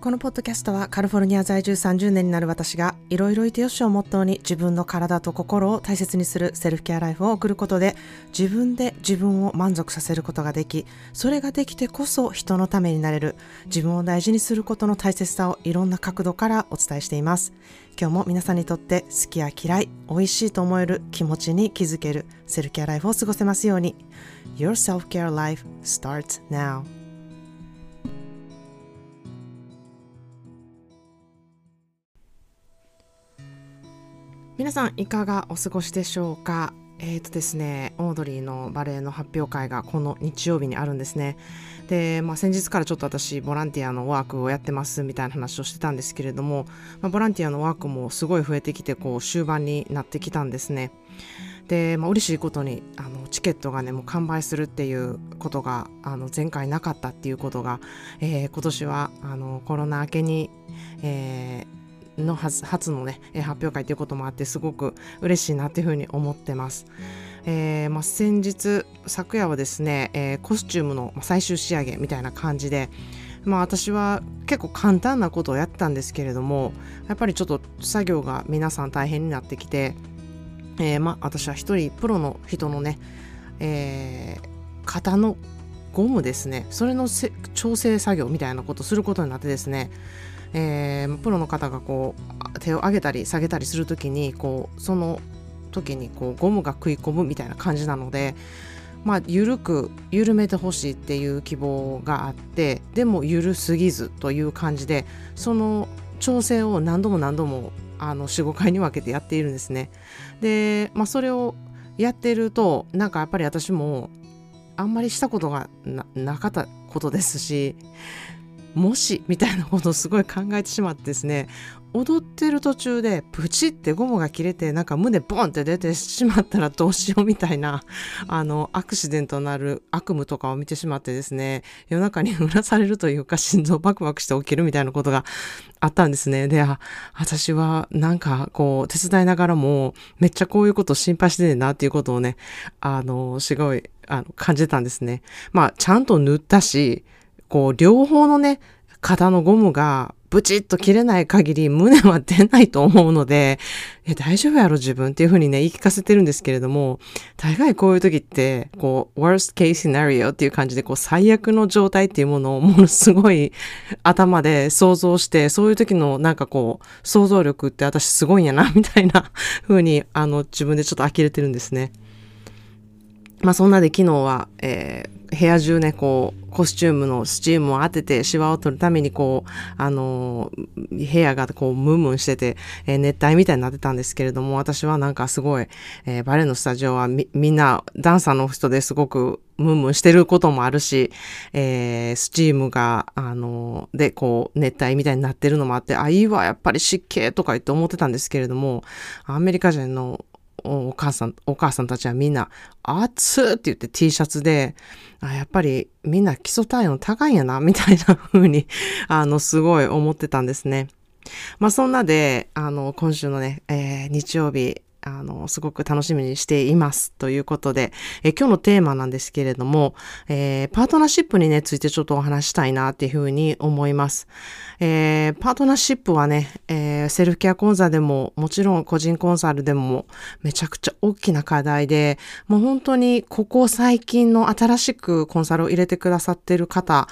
このポッドキャストはカリフォルニア在住30年になる私がいろいろいてよしをモットーに自分の体と心を大切にするセルフケアライフを送ることで自分で自分を満足させることができそれができてこそ人のためになれる自分を大事にすることの大切さをいろんな角度からお伝えしています。今日も皆さんにとって好きや嫌い美味しいと思える気持ちに気づけるセルフケアライフを過ごせますように。Your self-care life starts now. 皆さんいかがお過ごしでしょうか？えーとですね、オードリーのバレエの発表会がこの日曜日にあるんですね。で、まあ、先日からちょっと私ボランティアのワークをやってますみたいな話をしてたんですけれども、まあ、ボランティアのワークもすごい増えてきてこう終盤になってきたんですね。で、まあ、嬉しいことにあのチケットがねもう完売するっていうことがあの前回なかったっていうことが、えー、今年はあのコロナ明けに、えーの初のね発表会ということもあってすごく嬉しいなというふうに思ってます。えーまあ、先日昨夜はですね、えー、コスチュームの最終仕上げみたいな感じで、まあ、私は結構簡単なことをやったんですけれどもやっぱりちょっと作業が皆さん大変になってきて、えーまあ、私は一人プロの人のね、えー、型のゴムですねそれの調整作業みたいなことをすることになってですねえー、プロの方がこう手を上げたり下げたりする時にこうその時にこうゴムが食い込むみたいな感じなのでまあ緩く緩めてほしいっていう希望があってでも緩すぎずという感じでその調整を何度も何度も45回に分けてやっているんですね。で、まあ、それをやってるとなんかやっぱり私もあんまりしたことがなかったことですしもしみたいなことをすごい考えてしまってですね踊ってる途中でプチってゴムが切れてなんか胸ボンって出てしまったらどうしようみたいなあのアクシデントになる悪夢とかを見てしまってですね夜中にうなされるというか心臓バクバクして起きるみたいなことがあったんですね。であ私はなんかこう手伝いながらもめっちゃこういうことを心配してんなっていうことをねあのすごいあの感じたんですね。まあちゃんと塗ったしこう、両方のね、肩のゴムがブチッと切れない限り胸は出ないと思うので、え、大丈夫やろ自分っていうふうにね、言い聞かせてるんですけれども、大概こういう時って、こう、worst case scenario っていう感じで、こう、最悪の状態っていうものをものすごい 頭で想像して、そういう時のなんかこう、想像力って私すごいんやな、みたいな 風に、あの、自分でちょっと呆れてるんですね。まあそんなで昨日は、えー、部屋中ね、こう、コスチュームのスチームを当ててシワを取るためにこう、あの、部屋がこうムンムンしてて、えー、熱帯みたいになってたんですけれども、私はなんかすごい、えー、バレエのスタジオはみ、みんなダンサーの人ですごくムンムンしてることもあるし、えー、スチームが、あのー、で、こう、熱帯みたいになってるのもあって、あ、いいわ、やっぱり湿気とか言って思ってたんですけれども、アメリカ人のお母さん、お母さんたちはみんな、暑って言って T シャツで、あやっぱりみんな基礎体温高いんやな、みたいな風に、あの、すごい思ってたんですね。まあそんなで、あの、今週のね、えー、日曜日、あの、すごく楽しみにしていますということで、え今日のテーマなんですけれども、えー、パートナーシップにね、ついてちょっとお話したいなっていうふうに思います。えー、パートナーシップはね、えー、セルフケア講座でも、もちろん個人コンサルでも、めちゃくちゃ大きな課題で、もう本当にここ最近の新しくコンサルを入れてくださってる方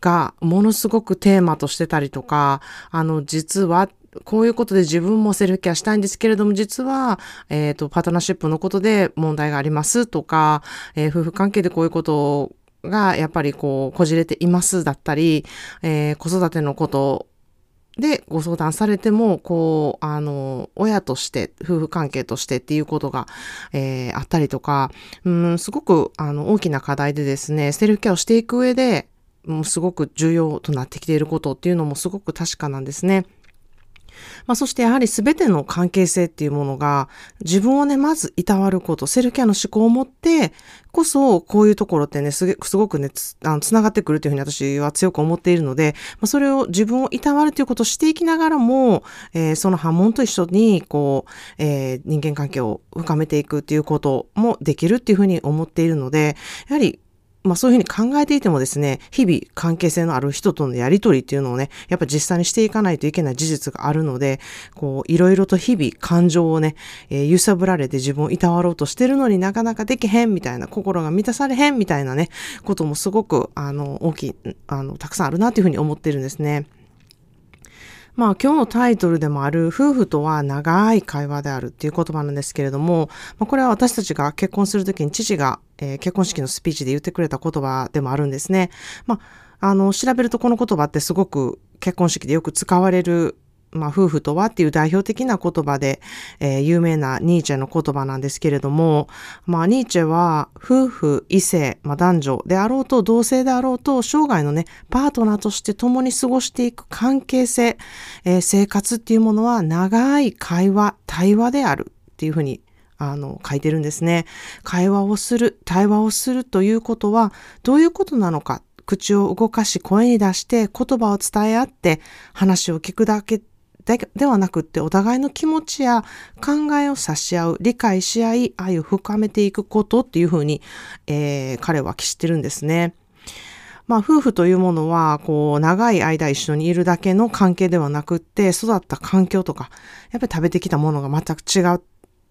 が、ものすごくテーマとしてたりとか、あの、実はこういうことで自分もセルフケアしたいんですけれども、実は、えっ、ー、と、パートナーシップのことで問題がありますとか、えー、夫婦関係でこういうことがやっぱりこう、こじれていますだったり、えー、子育てのことでご相談されても、こう、あの、親として、夫婦関係としてっていうことが、えー、あったりとか、うん、すごく、あの、大きな課題でですね、セルフケアをしていく上で、もうすごく重要となってきていることっていうのもすごく確かなんですね。まあ、そしてやはり全ての関係性っていうものが自分をね、まずいたわること、セルフケアの思考を持ってこそ、こういうところってね、すごくね、つあの繋がってくるというふうに私は強く思っているので、まあ、それを自分をいたわるということをしていきながらも、えー、その波紋と一緒に、こう、えー、人間関係を深めていくっていうこともできるっていうふうに思っているので、やはりまあそういうふうに考えていてもですね、日々関係性のある人とのやりとりっていうのをね、やっぱ実際にしていかないといけない事実があるので、こう、いろいろと日々感情をね、えー、揺さぶられて自分をいたわろうとしてるのになかなかできへんみたいな、心が満たされへんみたいなね、こともすごく、あの、大きい、あの、たくさんあるなっていうふうに思ってるんですね。まあ今日のタイトルでもある夫婦とは長い会話であるっていう言葉なんですけれども、まあ、これは私たちが結婚するときに父が、えー、結婚式のスピーチで言ってくれた言葉でもあるんですね。まあ、あの、調べるとこの言葉ってすごく結婚式でよく使われるまあ、夫婦とはっていう代表的な言葉で、えー、有名なニーチェの言葉なんですけれども、まあ、ニーチェは夫婦、異性、まあ、男女であろうと同性であろうと生涯のね、パートナーとして共に過ごしていく関係性、えー、生活っていうものは長い会話、対話であるっていうふうにあの、書いてるんですね。会話をする、対話をするということは、どういうことなのか、口を動かし声に出して言葉を伝え合って話を聞くだけではなくってお互いの気持ちや考えを差し合う、理解し合い、愛を深めていくことっていうふうに、えー、彼は期してるんですね。まあ夫婦というものは、こう、長い間一緒にいるだけの関係ではなくって、育った環境とか、やっぱり食べてきたものが全く違う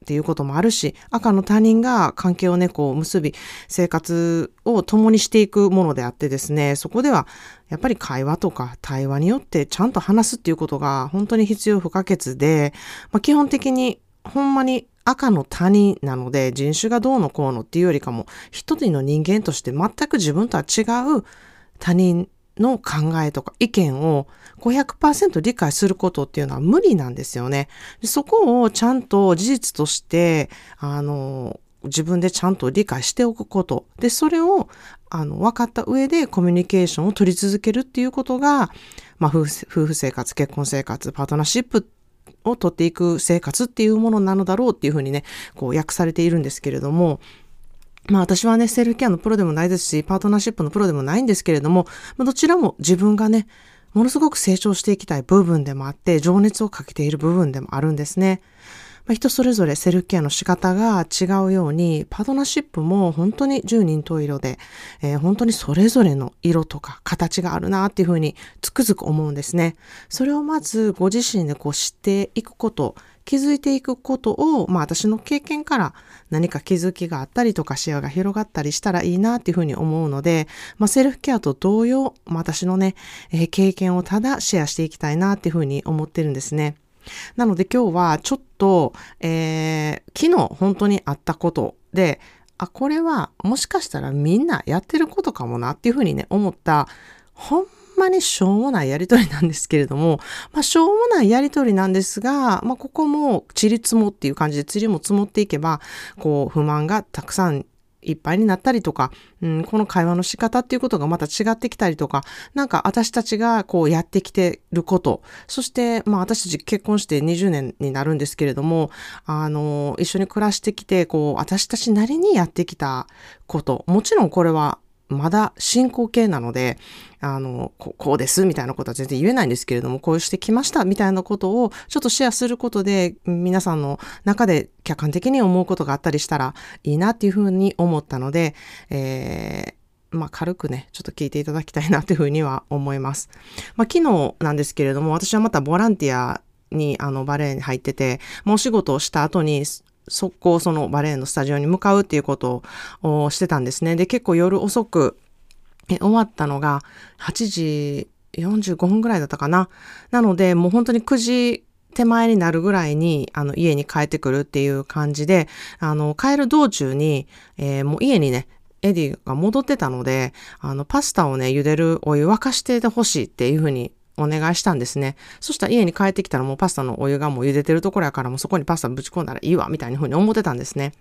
っていうこともあるし、赤の他人が関係をね、こう結び、生活を共にしていくものであってですね、そこではやっぱり会話とか対話によってちゃんと話すっていうことが本当に必要不可欠で、まあ、基本的にほんまに赤の他人なので人種がどうのこうのっていうよりかも一人の人間として全く自分とは違う他人の考えとか意見を500%理解することっていうのは無理なんですよね。そこをちゃんと事実として、あの、自分でちゃんと理解しておくこと。で、それを、あの、分かった上でコミュニケーションを取り続けるっていうことが、まあ、夫婦生活、結婚生活、パートナーシップを取っていく生活っていうものなのだろうっていうふうにね、こう訳されているんですけれども、まあ私はね、セルフケアのプロでもないですし、パートナーシップのプロでもないんですけれども、ま、どちらも自分がね、ものすごく成長していきたい部分でもあって、情熱をかけている部分でもあるんですね。まあ、人それぞれセルフケアの仕方が違うように、パートナーシップも本当に十人十色で、えー、本当にそれぞれの色とか形があるなっていうふうにつくづく思うんですね。それをまずご自身でこう知っていくこと、気づいていくことを、まあ私の経験から何か気づきがあったりとか視野が広がったりしたらいいなっていうふうに思うので、まあセルフケアと同様、まあ、私のね、えー、経験をただシェアしていきたいなっていうふうに思ってるんですね。なので今日はちょっと、えー、昨日本当にあったことで、あ、これはもしかしたらみんなやってることかもなっていうふうにね、思った、ほんまにしょうもないやりとりなんですけれども、まあ、しょうもないやりとりなんですが、まあ、ここも、ちりつもっていう感じで、ちりも積もっていけば、こう、不満がたくさんいっぱいになったりとか、うん、この会話の仕方っていうことがまた違ってきたりとか、なんか私たちがこうやってきてること、そしてまあ私たち結婚して20年になるんですけれども、あの、一緒に暮らしてきて、こう私たちなりにやってきたこと、もちろんこれはまだ進行形なので、あの、こうですみたいなことは全然言えないんですけれども、こうしてきましたみたいなことをちょっとシェアすることで、皆さんの中で客観的に思うことがあったりしたらいいなっていうふうに思ったので、えー、まあ、軽くね、ちょっと聞いていただきたいなというふうには思います。まあ、昨日なんですけれども、私はまたボランティアにあのバレエに入ってて、もう仕事をした後に速攻そのバレエのスタジオに向かうっていうことをしてたんですね。で、結構夜遅く終わったのが8時45分ぐらいだったかな。なので、もう本当に9時手前になるぐらいに、あの、家に帰ってくるっていう感じで、あの、帰る道中に、えー、もう家にね、エディが戻ってたので、あの、パスタをね、茹でるお湯沸かしててほしいっていうふうにお願いしたんですね。そしたら家に帰ってきたらもうパスタのお湯がもう茹でてるところやからもうそこにパスタぶち込んだらいいわみたいな風に思ってたんですね。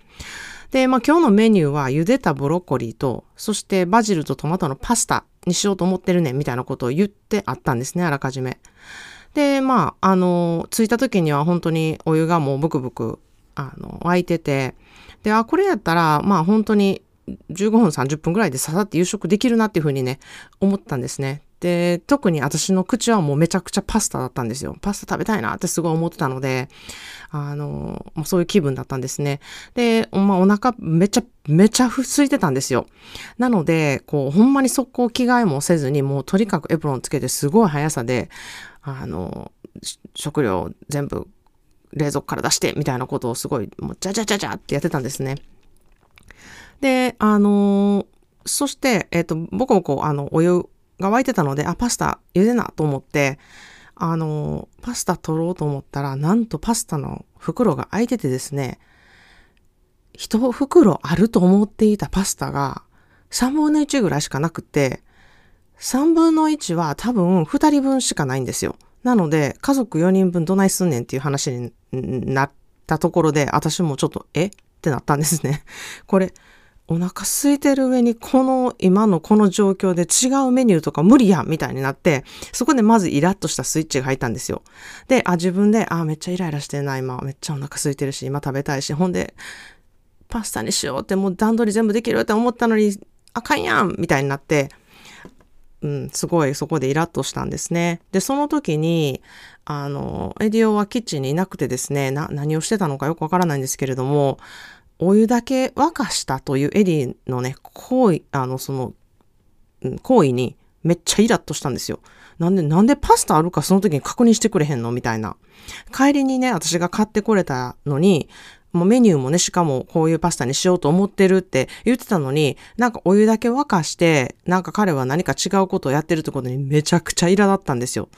で、まあ今日のメニューは茹でたブロッコリーと、そしてバジルとトマトのパスタにしようと思ってるねみたいなことを言ってあったんですね、あらかじめ。で、まあ、あの、着いた時には本当にお湯がもうブクブク、あの、沸いてて、で、あ、これやったら、まあ本当に15分30分ぐらいでささって夕食できるなっていうふうにね、思ったんですね。で、特に私の口はもうめちゃくちゃパスタだったんですよ。パスタ食べたいなってすごい思ってたので、あの、もうそういう気分だったんですね。で、まあ、お腹めちゃ、めちゃ空いてたんですよ。なので、こう、ほんまに速攻着替えもせずに、もうとにかくエプロンつけてすごい速さで、あの、食料全部冷蔵庫から出してみたいなことをすごい、もう、じゃじゃじゃじゃってやってたんですね。で、あのそして、えっ、ー、と、ボコボコ、あの、お湯が沸いてたので、あ、パスタ茹でなと思って、あのパスタ取ろうと思ったら、なんとパスタの袋が開いててですね、一袋あると思っていたパスタが3分の1ぐらいしかなくて、3分の1は多分2人分しかないんですよ。なので、家族4人分どないすんねんっていう話になったところで、私もちょっと、え？ってなったんですね。これ、お腹空いてる上にこの今のこの状況で違うメニューとか無理やみたいになって、そこでまずイラッとしたスイッチが入ったんですよ。で、あ、自分で、あ、めっちゃイライラしてんな、今。めっちゃお腹空いてるし、今食べたいし、ほんで、パスタにしようってもう段取り全部できるって思ったのに、あかんやんみたいになって、うん、すごいそこでイラッとしたんですね。で、その時に、あの、エディはキッチンにいなくてですね、な、何をしてたのかよくわからないんですけれども、お湯だけ沸かしたというエディのね、行為、あの、その、行為にめっちゃイラッとしたんですよ。なんで、なんでパスタあるかその時に確認してくれへんのみたいな。帰りにね、私が買ってこれたのに、もうメニューもね、しかもこういうパスタにしようと思ってるって言ってたのに、なんかお湯だけ沸かして、なんか彼は何か違うことをやってるってことにめちゃくちゃイラだったんですよ。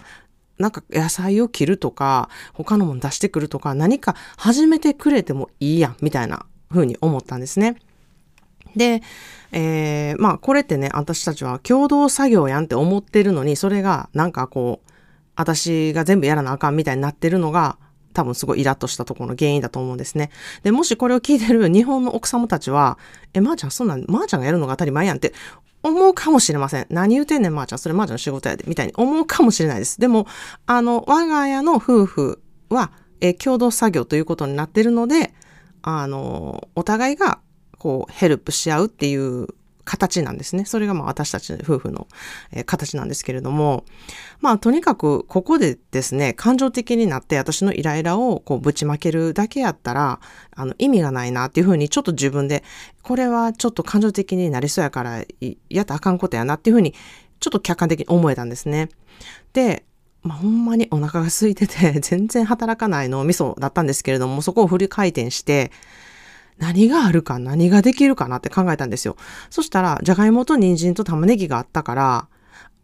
なんか野菜を切るとか、他のもの出してくるとか、何か始めてくれてもいいやん、みたいなふうに思ったんですね。で、えー、まあこれってね、私たちは共同作業やんって思ってるのに、それがなんかこう、私が全部やらなあかんみたいになってるのが、多分すごいイラッとしたところの原因だと思うんですね。で、もしこれを聞いてる日本の奥様たちは、え、まー、あ、ちゃんそんなん、まー、あ、ちゃんがやるのが当たり前やんって思うかもしれません。何言うてんねん、まー、あ、ちゃん。それまー、ちゃんの仕事やで。みたいに思うかもしれないです。でも、あの、我が家の夫婦は、え共同作業ということになってるので、あの、お互いが、こう、ヘルプし合うっていう形なんですね。それがまあ私たち夫婦の、えー、形なんですけれども、まあとにかくここでですね、感情的になって私のイライラをこうぶちまけるだけやったら、あの意味がないなっていうふうにちょっと自分で、これはちょっと感情的になりそうやからやったらあかんことやなっていうふうにちょっと客観的に思えたんですね。で、まあ、ほんまにお腹が空いてて、全然働かない脳みそだったんですけれども、そこをフル回転して、何があるか、何ができるかなって考えたんですよ。そしたら、じゃがいもと人参と玉ねぎがあったから、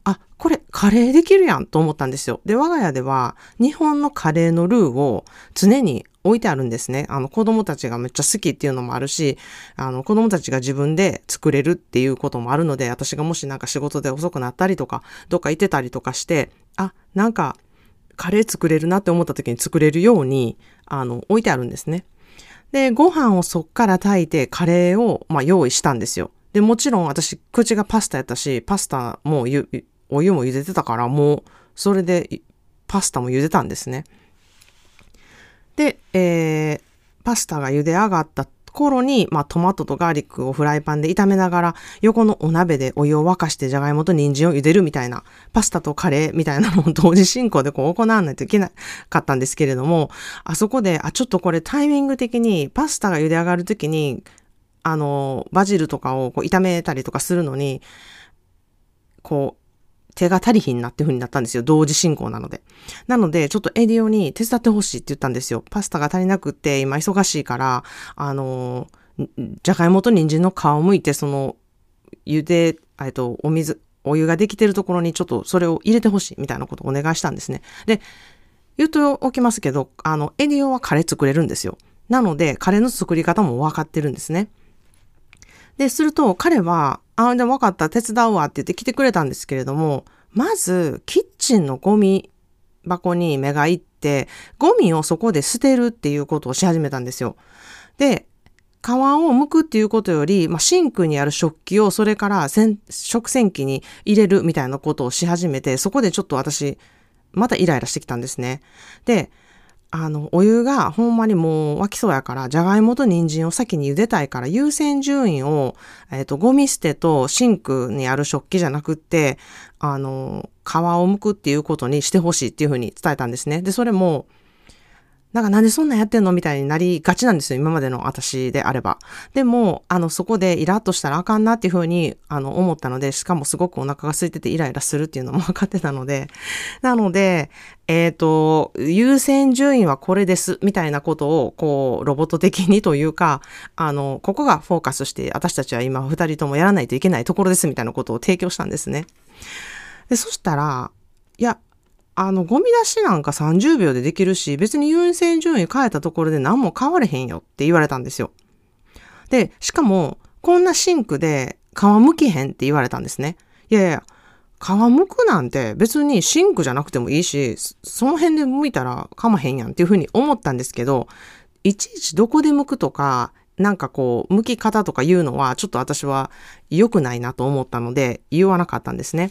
あ、これカレーできるやんと思ったんですよ。で、我が家では日本のカレーのルーを常に置いてあるんですね。あの子供たちがめっちゃ好きっていうのもあるし、あの子供たちが自分で作れるっていうこともあるので、私がもしなんか仕事で遅くなったりとか、どっか行ってたりとかして、あ、なんかカレー作れるなって思った時に作れるように、あの、置いてあるんですね。で、ご飯をそっから炊いてカレーを、まあ、用意したんですよ。で、もちろん私、口がパスタやったし、パスタもゆ、お湯も茹でてたから、もう、それで、パスタも茹でたんですね。で、えー、パスタが茹で上がった頃に、まあ、トマトとガーリックをフライパンで炒めながら、横のお鍋でお湯を沸かしてじゃがいもと人参を茹でるみたいな、パスタとカレーみたいなのを同時進行でこう行わないといけなかったんですけれども、あそこで、あ、ちょっとこれタイミング的にパスタが茹で上がるときに、あの、バジルとかをこう炒めたりとかするのに、こう、手が足りひんなっていう風になったんですよ。同時進行なので。なので、ちょっとエディオに手伝ってほしいって言ったんですよ。パスタが足りなくって、今忙しいから、あの、じゃがいもと人参の皮を剥いて、その、茹で、えっと、お水、お湯ができてるところにちょっとそれを入れてほしいみたいなことをお願いしたんですね。で、言うとおきますけど、あの、エディオはカレー作れるんですよ。なので、カレーの作り方も分かってるんですね。で、すると彼は、あ、でも分かった、手伝うわって言って来てくれたんですけれども、まず、キッチンのゴミ箱に目がいって、ゴミをそこで捨てるっていうことをし始めたんですよ。で、皮を剥くっていうことより、まあ、シンクにある食器をそれから食洗機に入れるみたいなことをし始めて、そこでちょっと私、またイライラしてきたんですね。で、あの、お湯がほんまにもう湧きそうやから、じゃがいもと人参を先に茹でたいから、優先順位を、えっ、ー、と、ゴミ捨てとシンクにある食器じゃなくって、あの、皮を剥くっていうことにしてほしいっていうふうに伝えたんですね。で、それも、なんかなんでそんなやってんの？みたいになりがちなんですよ。今までの私であれば。でも、あの、そこでイラッとしたらあかんなっていうふうに、あの、思ったので、しかもすごくお腹が空いててイライラするっていうのも分かってたので、なので、えっ、ー、と、優先順位はこれです、みたいなことを、こう、ロボット的にというか、あの、ここがフォーカスして、私たちは今二人ともやらないといけないところです、みたいなことを提供したんですね。で、そしたら、いや、あの、ゴミ出しなんか30秒でできるし、別に優先順位変えたところで何も変われへんよって言われたんですよ。で、しかも、こんなシンクで皮むきへんって言われたんですね。いやいや、皮むくなんて別にシンクじゃなくてもいいし、その辺で剥いたらかまへんやんっていうふうに思ったんですけど、いちいちどこで剥くとか、なんかこう、剥き方とか言うのはちょっと私は良くないなと思ったので言わなかったんですね。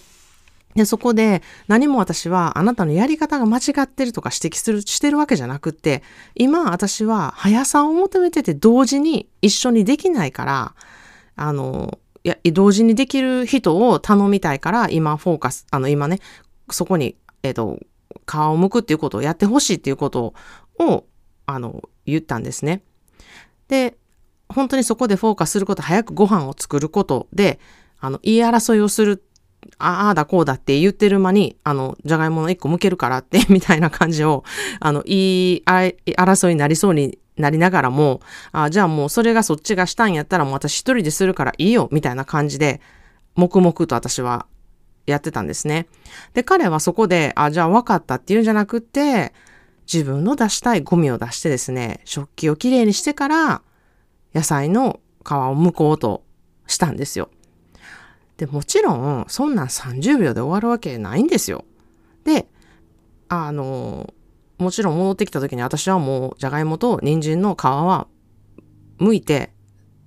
で、そこで何も私はあなたのやり方が間違ってるとか指摘する、してるわけじゃなくって、今私は速さを求めてて同時に一緒にできないから、あの、いや、同時にできる人を頼みたいから、今フォーカス、あの、今ね、そこに、えっ、ー、と、皮を剥くっていうことをやってほしいっていうことを、あの、言ったんですね。で、本当にそこでフォーカスすること、早くご飯を作ることで、あの、言い争いをするああだこうだって言ってる間に、あの、じゃがいもの一個剥けるからって、みたいな感じを、あの、いい争いになりそうになりながらも、あじゃあもうそれがそっちがしたんやったらもう私一人でするからいいよ、みたいな感じで、黙々と私はやってたんですね。で、彼はそこで、あ、じゃあ分かったっていうんじゃなくて、自分の出したいゴミを出してですね、食器をきれいにしてから、野菜の皮を剥こうとしたんですよ。で、もちろん、そんなん30秒で終わるわけないんですよ。で、あの、もちろん戻ってきた時に私はもう、じゃがいもと人参の皮は剥いて、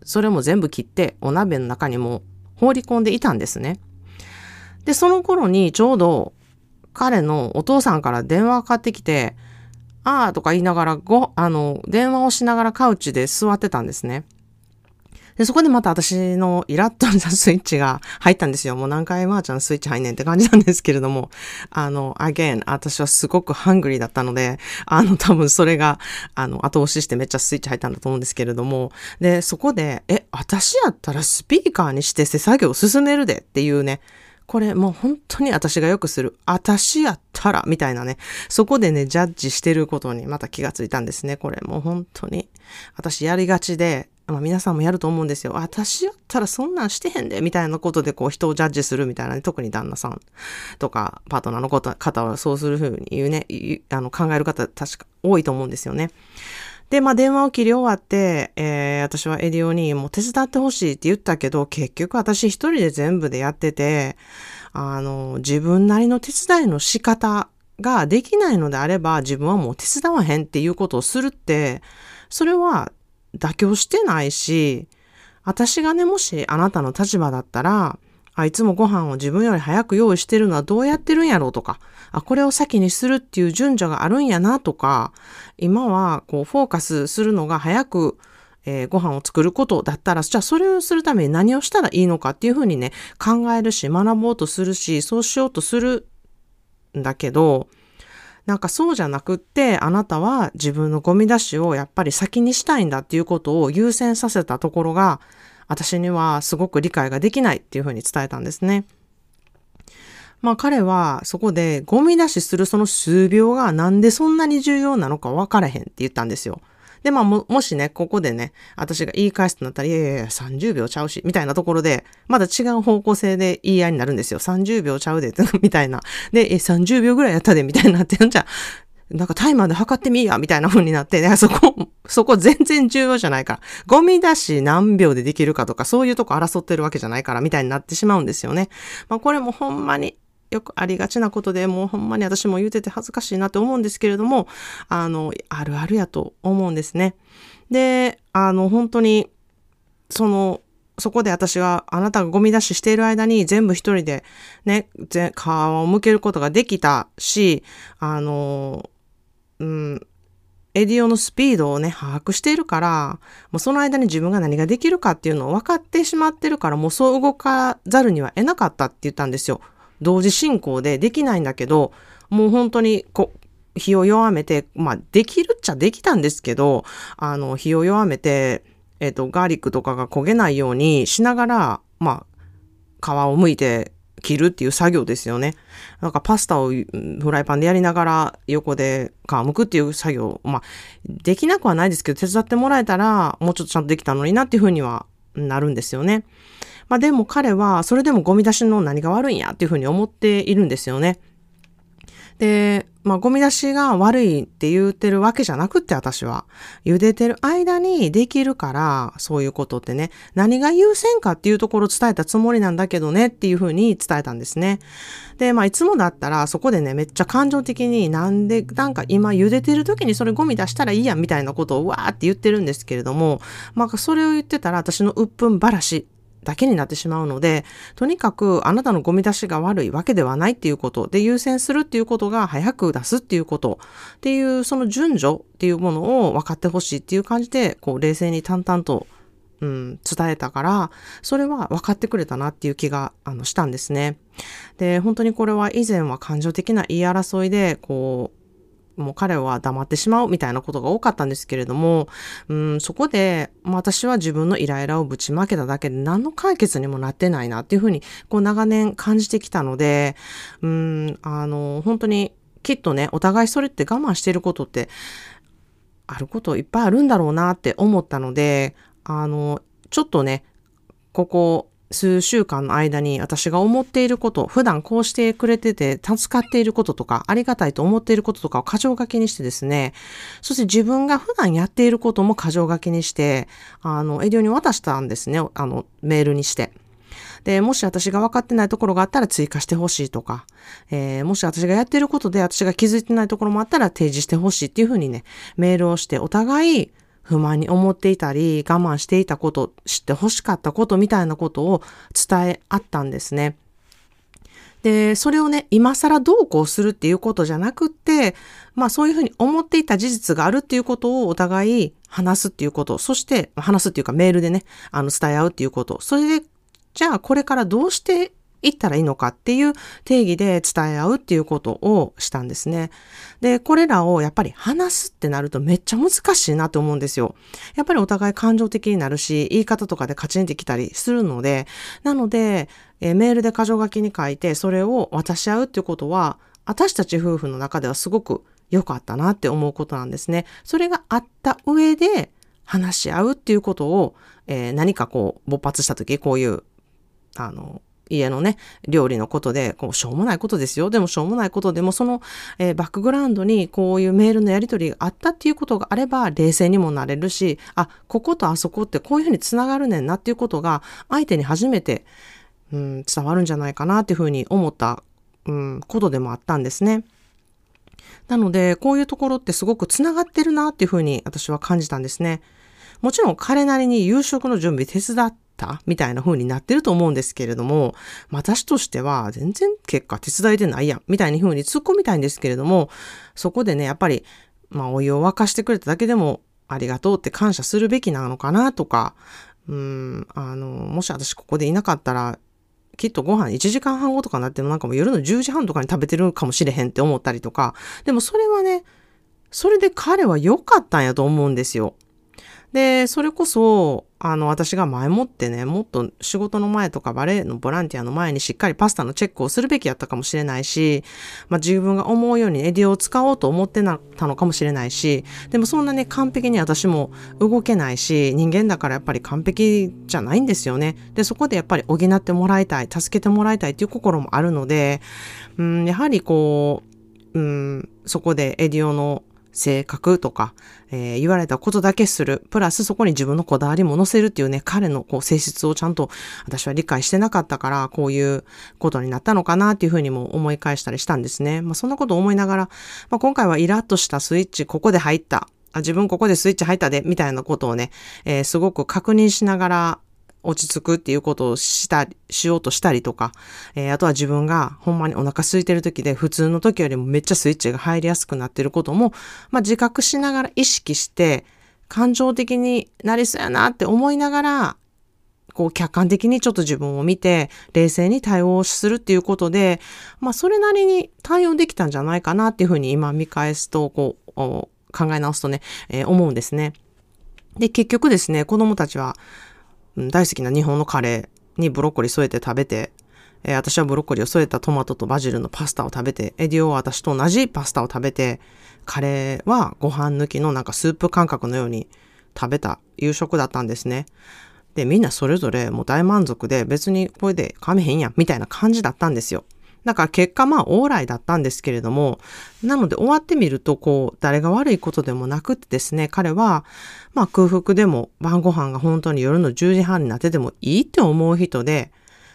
それも全部切ってお鍋の中にも放り込んでいたんですね。で、その頃にちょうど彼のお父さんから電話がかかってきて、ああとか言いながらご、あの、電話をしながらカウチで座ってたんですね。で、そこでまた私のイラッとしたスイッチが入ったんですよ。もう何回まーちゃんスイッチ入んねんって感じなんですけれども、あの、again、私はすごくハングリーだったので、あの、多分それが、あの、後押ししてめっちゃスイッチ入ったんだと思うんですけれども、で、そこで、え、私やったらスピーカーにして手作業を進めるでっていうね、これもう本当に私がよくする、私やったら、みたいなね、そこでね、ジャッジしてることにまた気がついたんですね。これもう本当に、私やりがちで、まあ皆さんもやると思うんですよ。私やったらそんなんしてへんで、みたいなことでこう人をジャッジするみたいなね、特に旦那さんとかパートナーの方はそうするふうに言うね、あの考える方確か多いと思うんですよね。で、まあ電話を切り終わって、えー、私はエディオにもう手伝ってほしいって言ったけど、結局私一人で全部でやってて、あの、自分なりの手伝いの仕方ができないのであれば、自分はもう手伝わへんっていうことをするって、それは妥協してないし、私がね、もしあなたの立場だったら、あいつもご飯を自分より早く用意してるのはどうやってるんやろうとか、あ、これを先にするっていう順序があるんやなとか、今はこうフォーカスするのが早く、えー、ご飯を作ることだったら、じゃあそれをするために何をしたらいいのかっていうふうにね、考えるし、学ぼうとするし、そうしようとするんだけど、なんかそうじゃなくって、あなたは自分のゴミ出しをやっぱり先にしたいんだっていうことを優先させたところが、私にはすごく理解ができないっていうふうに伝えたんですね。まあ彼はそこでゴミ出しするその数秒がなんでそんなに重要なのか分からへんって言ったんですよ。で、まあも、もしね、ここでね、私が言い返すとなったら、いやいやいや、30秒ちゃうし、みたいなところで、まだ違う方向性で言い合いになるんですよ。30秒ちゃうで、みたいな。で、え、30秒ぐらいやったで、みたいになって、んじゃなんかタイマーで測ってみや、みたいな風になって、ねそこ、そこ全然重要じゃないから。ゴミ出し何秒でできるかとか、そういうとこ争ってるわけじゃないから、みたいになってしまうんですよね。まあこれもほんまによくありがちなことで、もうほんまに私も言うてて恥ずかしいなって思うんですけれども、あの、あるあるやと思うんですね。で、あの、本当に、その、そこで私はあなたがゴミ出ししている間に全部一人でね、皮を剥けることができたし、あの、うん、エディオのスピードをね、把握しているから、もうその間に自分が何ができるかっていうのを分かってしまってるから、もうそう動かざるには得なかったって言ったんですよ。同時進行でできないんだけど、もう本当にこう火を弱めて、まあ、できるっちゃできたんですけど、あの、火を弱めて、えっ、ー、と、ガーリックとかが焦げないようにしながら、まあ、皮を剥いて切るっていう作業ですよね。なんかパスタをフライパンでやりながら横で皮むくっていう作業、まあ、できなくはないですけど、手伝ってもらえたらもうちょっとちゃんとできたのになっていうふうにはなるんですよね。まあでも彼はそれでもゴミ出しの何が悪いんやっていうふうに思っているんですよね。で、まあ、ゴミ出しが悪いって言ってるわけじゃなくって私は。茹でてる間にできるから、そういうことってね、何が優先かっていうところを伝えたつもりなんだけどねっていうふうに伝えたんですね。で、まあ、いつもだったらそこでね、めっちゃ感情的になんで、なんか今茹でてる時にそれゴミ出したらいいやみたいなことをわーって言ってるんですけれども、まあ、それを言ってたら私の鬱憤ばらしだけになってしまうので、とにかくあなたのゴミ出しが悪いわけではないっていうことで優先するっていうことが早く出すっていうことっていうその順序っていうものを分かってほしいっていう感じで、こう冷静に淡々とうん、伝えたから、それは分かってくれたなっていう気があのしたんですね。で、本当にこれは以前は感情的な言い争いで、こう、もう彼は黙ってしまうみたいなことが多かったんですけれども、うん、そこで、私は自分のイライラをぶちまけただけで何の解決にもなってないなっていうふうに、こう長年感じてきたので、うん、あの、本当にきっとね、お互いそれって我慢してることって、あることいっぱいあるんだろうなって思ったので、あの、ちょっとね、ここ数週間の間に私が思っていること、普段こうしてくれてて助かっていることとか、ありがたいと思っていることとかを過剰書きにしてですね、そして自分が普段やっていることも過剰書きにして、あの、エディオに渡したんですね、あの、メールにして。で、もし私が分かってないところがあったら追加してほしいとか、えー、もし私がやっていることで私が気づいてないところもあったら提示してほしいっていうふうにね、メールをしてお互い不満に思っていたり、我慢していたこと、知って欲しかったことみたいなことを伝え合ったんですね。で、それをね、今更どうこうするっていうことじゃなくって、まあそういうふうに思っていた事実があるっていうことをお互い話すっていうこと、そして話すっていうかメールでね、あの伝え合うっていうこと、それで、じゃあこれからどうして行ったらいいのかっていう定義で伝え合うっていうことをしたんですね。で、これらをやっぱり話すってなるとめっちゃ難しいなと思うんですよ。やっぱりお互い感情的になるし、言い方とかでカチンってきたりするので、なので、えメールで箇条書きに書いて、それを渡し合うっていうことは、私たち夫婦の中ではすごく良かったなって思うことなんですね。それがあった上で話し合うっていうことを、えー、何かこう、勃発した時、こういう、あの、家のね、料理のことで、こう、しょうもないことですよ。でもしょうもないことでも、その、えー、バックグラウンドにこういうメールのやり取りがあったっていうことがあれば、冷静にもなれるし、あ、こことあそこってこういうふうにつながるねんなっていうことが、相手に初めて、うん、伝わるんじゃないかなっていうふうに思った、うん、ことでもあったんですね。なので、こういうところってすごくつながってるなっていうふうに私は感じたんですね。もちろん彼なりに夕食の準備手伝ったみたいな風になってると思うんですけれども、私としては全然結果手伝えてないやん、みたいな風に突っ込みたいんですけれども、そこでね、やっぱり、まあ、お湯を沸かしてくれただけでもありがとうって感謝するべきなのかなとか、うん、あの、もし私ここでいなかったら、きっとご飯1時間半後とかになってもなんかもう夜の10時半とかに食べてるかもしれへんって思ったりとか、でもそれはね、それで彼は良かったんやと思うんですよ。で、それこそ、あの、私が前もってね、もっと仕事の前とかバレエのボランティアの前にしっかりパスタのチェックをするべきやったかもしれないし、まあ自分が思うようにエディオを使おうと思ってなったのかもしれないし、でもそんなね、完璧に私も動けないし、人間だからやっぱり完璧じゃないんですよね。で、そこでやっぱり補ってもらいたい、助けてもらいたいっていう心もあるので、うん、やはりこう、うん、そこでエディオの性格とか、えー、言われたことだけする。プラスそこに自分のこだわりも乗せるっていうね、彼のこう性質をちゃんと私は理解してなかったから、こういうことになったのかなっていうふうにも思い返したりしたんですね。まあそんなことを思いながら、まあ今回はイラッとしたスイッチここで入った。あ自分ここでスイッチ入ったで、みたいなことをね、えー、すごく確認しながら落ち着くっていうことをしたり、しようとしたりとか、えー、あとは自分がほんまにお腹空いてる時で普通の時よりもめっちゃスイッチが入りやすくなってることも、まあ自覚しながら意識して、感情的になりそうやなって思いながら、こう客観的にちょっと自分を見て冷静に対応するっていうことで、まあそれなりに対応できたんじゃないかなっていうふうに今見返すと、こう考え直すとね、えー、思うんですね。で、結局ですね、子供たちは、大好きな日本のカレーにブロッコリー添えて食べて、えー、私はブロッコリーを添えたトマトとバジルのパスタを食べて、エディオは私と同じパスタを食べて、カレーはご飯抜きのなんかスープ感覚のように食べた夕食だったんですね。で、みんなそれぞれもう大満足で別にこれで噛めへんやんみたいな感じだったんですよ。だから結果まあ往来だったんですけれども、なので終わってみるとこう誰が悪いことでもなくてですね、彼はまあ空腹でも晩ご飯が本当に夜の10時半になっててもいいって思う人で、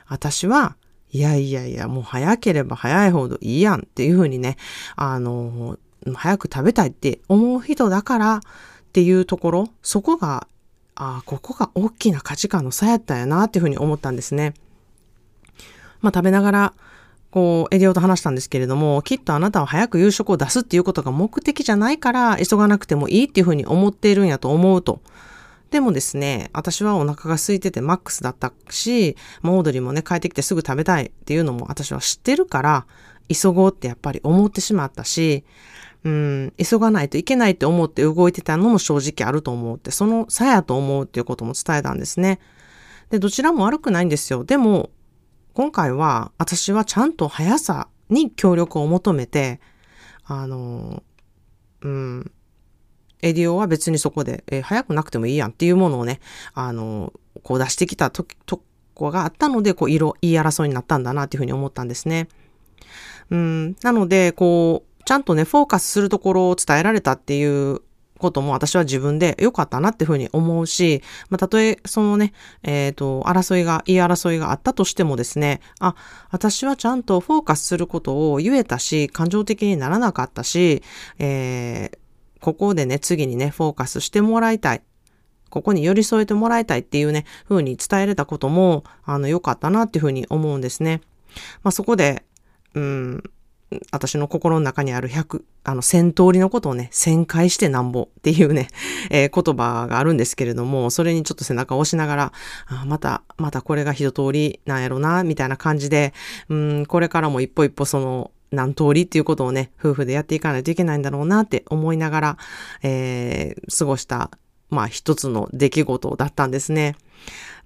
私はいやいやいやもう早ければ早いほどいいやんっていうふうにね、あの、早く食べたいって思う人だからっていうところ、そこがああ、ここが大きな価値観の差やったんやなっていうふうに思ったんですね。まあ食べながら、こう、エディオと話したんですけれども、きっとあなたは早く夕食を出すっていうことが目的じゃないから、急がなくてもいいっていうふうに思っているんやと思うと。でもですね、私はお腹が空いててマックスだったし、モードリーもね、帰ってきてすぐ食べたいっていうのも私は知ってるから、急ごうってやっぱり思ってしまったし、うん、急がないといけないって思って動いてたのも正直あると思うって、その差やと思うっていうことも伝えたんですね。で、どちらも悪くないんですよ。でも、今回は私はちゃんと速さに協力を求めて、あの、うん、エディオは別にそこで、えー、早くなくてもいいやんっていうものをね、あの、こう出してきたととこがあったので、こう、色、言い争いになったんだなっていうふうに思ったんですね。うん、なので、こう、ちゃんとね、フォーカスするところを伝えられたっていうことも私は自分で良かったなっていうふうに思うし、まあ、たとえそのね、えっ、ー、と、争いが、言い争いがあったとしてもですね、あ、私はちゃんとフォーカスすることを言えたし、感情的にならなかったし、えー、ここでね、次にね、フォーカスしてもらいたい。ここに寄り添えてもらいたいっていうね、風に伝えれたことも、あの、良かったなっていうふうに思うんですね。まあ、そこで、うん、私の心の中にある100、あの、1000通りのことをね、1000回してなんぼっていうね、えー、言葉があるんですけれども、それにちょっと背中を押しながら、あまた、またこれが一通りなんやろな、みたいな感じで、うん、これからも一歩一歩その、何通りっていうことをね、夫婦でやっていかないといけないんだろうなって思いながら、えー、過ごした、まあ一つの出来事だったんですね。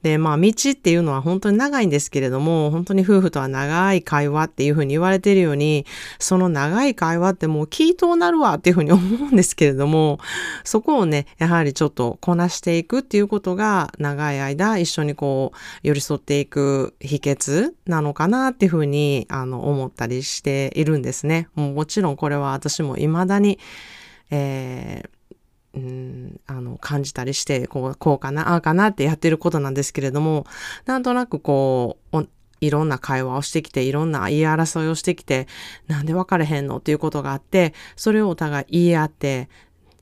で、まあ、道っていうのは本当に長いんですけれども、本当に夫婦とは長い会話っていうふうに言われているように、その長い会話ってもう聞いとうなるわっていうふうに思うんですけれども、そこをね、やはりちょっとこなしていくっていうことが、長い間一緒にこう、寄り添っていく秘訣なのかなっていうふうに、あの、思ったりしているんですね。ももちろんこれは私も未だに、えーうん、あの、感じたりして、こう、こうかな、ああかなってやってることなんですけれども、なんとなくこう、いろんな会話をしてきて、いろんな言い争いをしてきて、なんで別れへんの？っていうことがあって、それをお互い言い合って、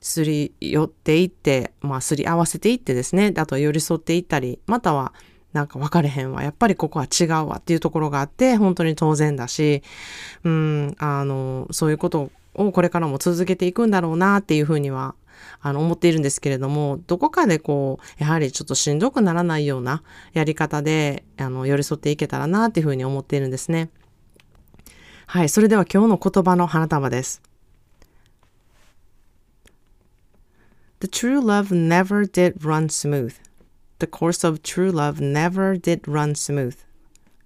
すり寄っていって、まあ、すり合わせていってですね、あと寄り添っていったり、または、なんか別れへんわ。やっぱりここは違うわ。っていうところがあって、本当に当然だし、うん、あの、そういうことをこれからも続けていくんだろうなっていうふうにはあの、思っているんですけれども、どこかでこう、やはりちょっとしんどくならないようなやり方で、あの、寄り添っていけたらなっていうふうに思っているんですね。はい、それでは今日の言葉の花束です。The true love never did run smooth. The course of true love never did run smooth.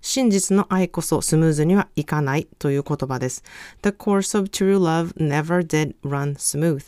真実の愛こそスムーズにはいかないという言葉です。The course of true love never did run smooth.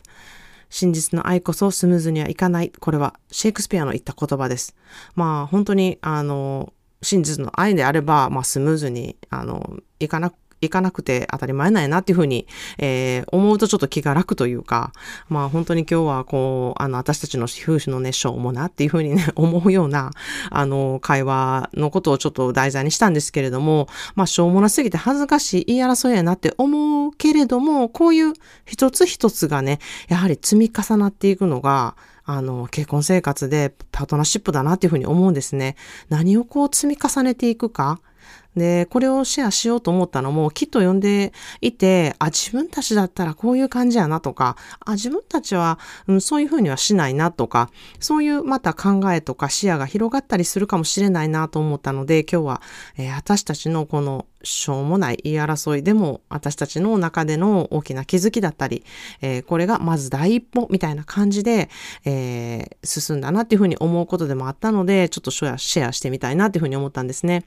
真実の愛こそスムーズにはいかない。これはシェイクスピアの言った言葉です。まあ本当にあの真実の愛であれば、まあ、スムーズにあのいかなくいかなくて当たり前なんやなっていうふうに、えー、思うとちょっと気が楽というか、まあ本当に今日はこう、あの、私たちの夫婦のね、しょうもなっていうふうにね、思うような、あの、会話のことをちょっと題材にしたんですけれども、まあしょうもなすぎて恥ずかしい言い争いやなって思うけれども、こういう一つ一つがね、やはり積み重なっていくのが、あの、結婚生活でパートナーシップだなっていうふうに思うんですね。何をこう積み重ねていくか。で、これをシェアしようと思ったのも、きっと読んでいて、あ、自分たちだったらこういう感じやなとか、あ、自分たちは、うん、そういうふうにはしないなとか、そういうまた考えとか視野が広がったりするかもしれないなと思ったので、今日は、えー、私たちのこのしょうもない言い争いでも私たちの中での大きな気づきだったり、えー、これがまず第一歩みたいな感じで、えー、進んだなっていうふうに思うことでもあったので、ちょっとシェアしてみたいなっていうふうに思ったんですね。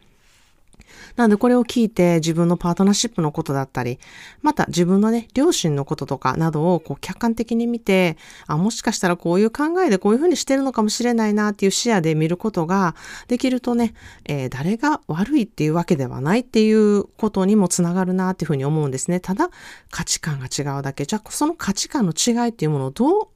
なのでこれを聞いて自分のパートナーシップのことだったり、また自分のね、両親のこととかなどをこう客観的に見て、あ、もしかしたらこういう考えでこういうふうにしてるのかもしれないなっていう視野で見ることができるとね、えー、誰が悪いっていうわけではないっていうことにもつながるなっていうふうに思うんですね。ただ価値観が違うだけ。じゃあその価値観の違いっていうものをどう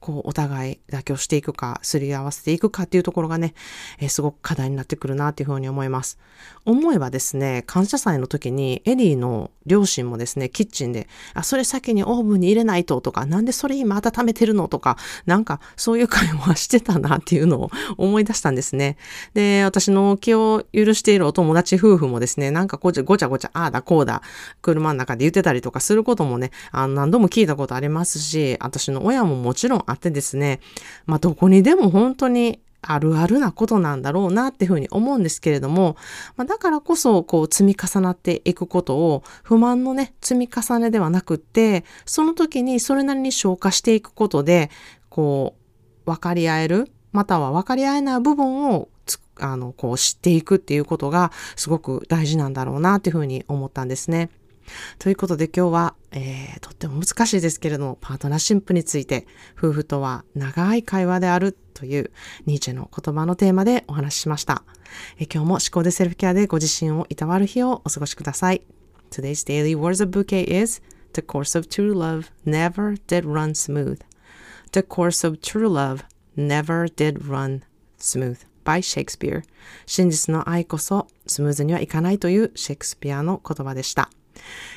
こう、お互い妥協していくか、すり合わせていくかっていうところがね、えー、すごく課題になってくるなっていうふうに思います。思えばですね、感謝祭の時にエリーの両親もですね、キッチンで、あ、それ先にオーブンに入れないととか、なんでそれ今温めてるのとか、なんかそういう会話してたなっていうのを思い出したんですね。で、私の気を許しているお友達夫婦もですね、なんかごちゃごちゃごちゃ、ああだこうだ、車の中で言ってたりとかすることもね、あの何度も聞いたことありますし、私の親ももちろんあってですね、まあどこにでも本当にあるあるなことなんだろうなっていうふうに思うんですけれども、まあ、だからこそこう積み重なっていくことを不満のね積み重ねではなくってその時にそれなりに消化していくことでこう分かり合えるまたは分かり合えない部分をあのこう知っていくっていうことがすごく大事なんだろうなっていうふうに思ったんですね。ということで今日は、えー、とっても難しいですけれども、パートナーシップについて、夫婦とは長い会話であるというニーチェの言葉のテーマでお話ししました。えー、今日も思考でセルフケアでご自身をいたわる日をお過ごしください。Today's daily words of bouquet is The course of true love never did run smooth. The course of true love never did run smooth. by Shakespeare 真実の愛こそスムーズにはいかないというシェイクスピアの言葉でした。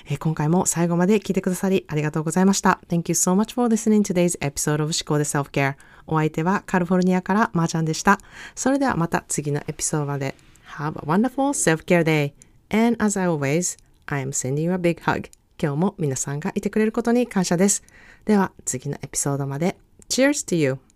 えー、今回も最後まで聞いてくださりありがとうございました。Thank you so much for listening today's episode of 思考で Self-Care。お相手はカリフォルニアからまーちゃんでした。それではまた次のエピソードまで。Have a wonderful self-care day. And as always, I am sending you a big hug. 今日も皆さんがいてくれることに感謝です。では次のエピソードまで。Cheers to you!